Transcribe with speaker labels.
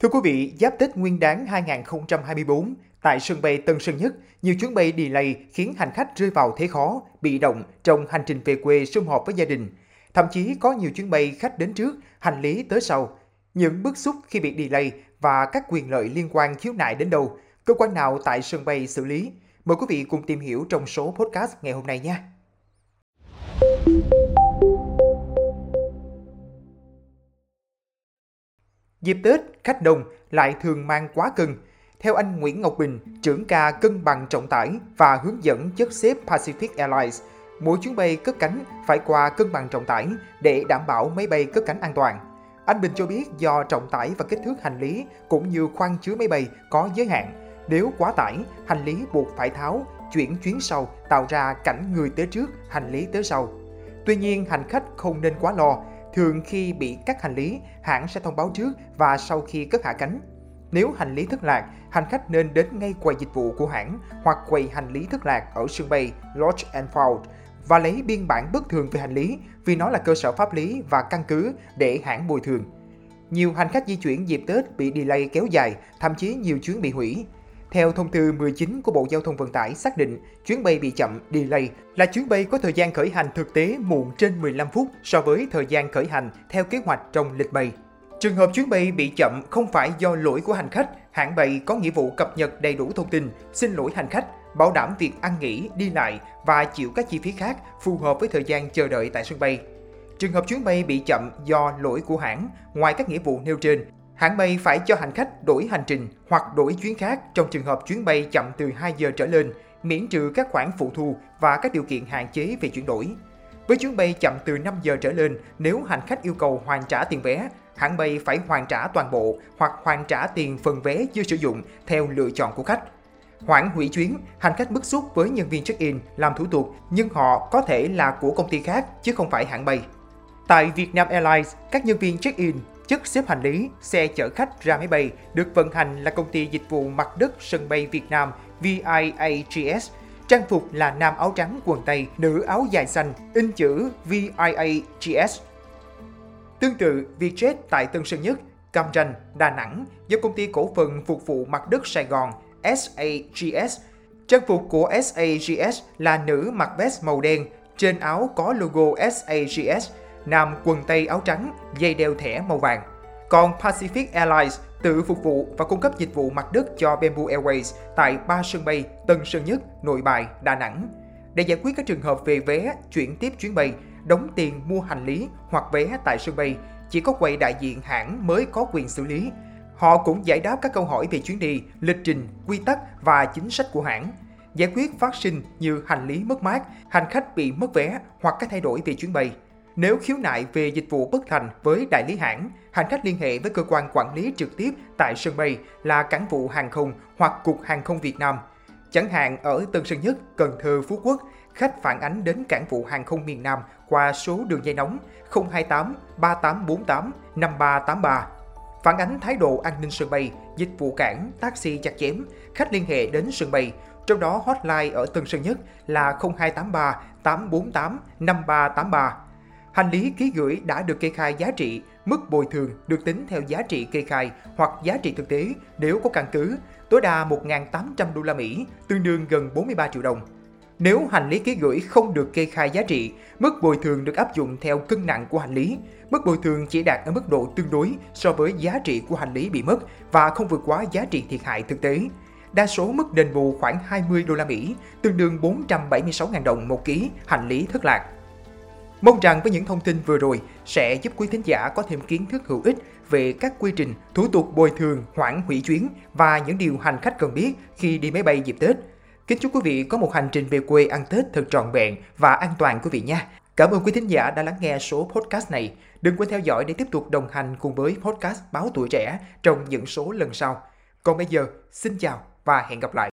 Speaker 1: Thưa quý vị, giáp Tết Nguyên đán 2024, tại sân bay Tân Sơn Nhất, nhiều chuyến bay delay khiến hành khách rơi vào thế khó, bị động trong hành trình về quê sum họp với gia đình. Thậm chí có nhiều chuyến bay khách đến trước, hành lý tới sau. Những bức xúc khi bị delay và các quyền lợi liên quan khiếu nại đến đâu, cơ quan nào tại sân bay xử lý? Mời quý vị cùng tìm hiểu trong số podcast ngày hôm nay nha. Dịp Tết, khách đông lại thường mang quá cân. Theo anh Nguyễn Ngọc Bình, trưởng ca cân bằng trọng tải và hướng dẫn chất xếp Pacific Airlines, mỗi chuyến bay cất cánh phải qua cân bằng trọng tải để đảm bảo máy bay cất cánh an toàn. Anh Bình cho biết do trọng tải và kích thước hành lý cũng như khoang chứa máy bay có giới hạn. Nếu quá tải, hành lý buộc phải tháo, chuyển chuyến sau tạo ra cảnh người tới trước, hành lý tới sau. Tuy nhiên, hành khách không nên quá lo Thường khi bị cắt hành lý, hãng sẽ thông báo trước và sau khi cất hạ cánh. Nếu hành lý thất lạc, hành khách nên đến ngay quầy dịch vụ của hãng hoặc quầy hành lý thất lạc ở sân bay Lodge and Found và lấy biên bản bất thường về hành lý vì nó là cơ sở pháp lý và căn cứ để hãng bồi thường. Nhiều hành khách di chuyển dịp Tết bị delay kéo dài, thậm chí nhiều chuyến bị hủy. Theo thông tư 19 của Bộ Giao thông Vận tải xác định, chuyến bay bị chậm, delay là chuyến bay có thời gian khởi hành thực tế muộn trên 15 phút so với thời gian khởi hành theo kế hoạch trong lịch bay. Trường hợp chuyến bay bị chậm không phải do lỗi của hành khách, hãng bay có nghĩa vụ cập nhật đầy đủ thông tin, xin lỗi hành khách, bảo đảm việc ăn nghỉ, đi lại và chịu các chi phí khác phù hợp với thời gian chờ đợi tại sân bay. Trường hợp chuyến bay bị chậm do lỗi của hãng, ngoài các nghĩa vụ nêu trên, hãng bay phải cho hành khách đổi hành trình hoặc đổi chuyến khác trong trường hợp chuyến bay chậm từ 2 giờ trở lên, miễn trừ các khoản phụ thu và các điều kiện hạn chế về chuyển đổi. Với chuyến bay chậm từ 5 giờ trở lên, nếu hành khách yêu cầu hoàn trả tiền vé, hãng bay phải hoàn trả toàn bộ hoặc hoàn trả tiền phần vé chưa sử dụng theo lựa chọn của khách. Hoãn hủy chuyến, hành khách bức xúc với nhân viên check-in làm thủ tục nhưng họ có thể là của công ty khác chứ không phải hãng bay. Tại Vietnam Airlines, các nhân viên check-in chất xếp hành lý, xe chở khách ra máy bay được vận hành là công ty dịch vụ mặt đất sân bay Việt Nam VIAGS. Trang phục là nam áo trắng quần tây, nữ áo dài xanh, in chữ VIAGS. Tương tự, Vietjet tại Tân Sơn Nhất, Cam Ranh, Đà Nẵng do công ty cổ phần phục vụ mặt đất Sài Gòn SAGS. Trang phục của SAGS là nữ mặc vest màu đen, trên áo có logo SAGS nam quần tây áo trắng, dây đeo thẻ màu vàng. Còn Pacific Airlines tự phục vụ và cung cấp dịch vụ mặt đất cho Bamboo Airways tại ba sân bay Tân Sơn Nhất, Nội Bài, Đà Nẵng. Để giải quyết các trường hợp về vé, chuyển tiếp chuyến bay, đóng tiền mua hành lý hoặc vé tại sân bay, chỉ có quầy đại diện hãng mới có quyền xử lý. Họ cũng giải đáp các câu hỏi về chuyến đi, lịch trình, quy tắc và chính sách của hãng. Giải quyết phát sinh như hành lý mất mát, hành khách bị mất vé hoặc các thay đổi về chuyến bay. Nếu khiếu nại về dịch vụ bất thành với đại lý hãng, hành khách liên hệ với cơ quan quản lý trực tiếp tại sân bay là cảng vụ hàng không hoặc Cục Hàng không Việt Nam. Chẳng hạn ở Tân Sơn Nhất, Cần Thơ, Phú Quốc, khách phản ánh đến cảng vụ hàng không miền Nam qua số đường dây nóng 028 3848 5383. Phản ánh thái độ an ninh sân bay, dịch vụ cảng, taxi chặt chém, khách liên hệ đến sân bay, trong đó hotline ở Tân Sơn Nhất là 0283 848 5383 Hành lý ký gửi đã được kê khai giá trị, mức bồi thường được tính theo giá trị kê khai hoặc giá trị thực tế nếu có căn cứ, tối đa 1.800 đô la Mỹ, tương đương gần 43 triệu đồng. Nếu hành lý ký gửi không được kê khai giá trị, mức bồi thường được áp dụng theo cân nặng của hành lý. Mức bồi thường chỉ đạt ở mức độ tương đối so với giá trị của hành lý bị mất và không vượt quá giá trị thiệt hại thực tế. Đa số mức đền bù khoảng 20 đô la Mỹ, tương đương 476.000 đồng một ký hành lý thất lạc. Mong rằng với những thông tin vừa rồi sẽ giúp quý thính giả có thêm kiến thức hữu ích về các quy trình, thủ tục bồi thường, hoãn hủy chuyến và những điều hành khách cần biết khi đi máy bay dịp Tết. Kính chúc quý vị có một hành trình về quê ăn Tết thật trọn vẹn và an toàn quý vị nha. Cảm ơn quý thính giả đã lắng nghe số podcast này. Đừng quên theo dõi để tiếp tục đồng hành cùng với podcast Báo Tuổi Trẻ trong những số lần sau. Còn bây giờ, xin chào và hẹn gặp lại.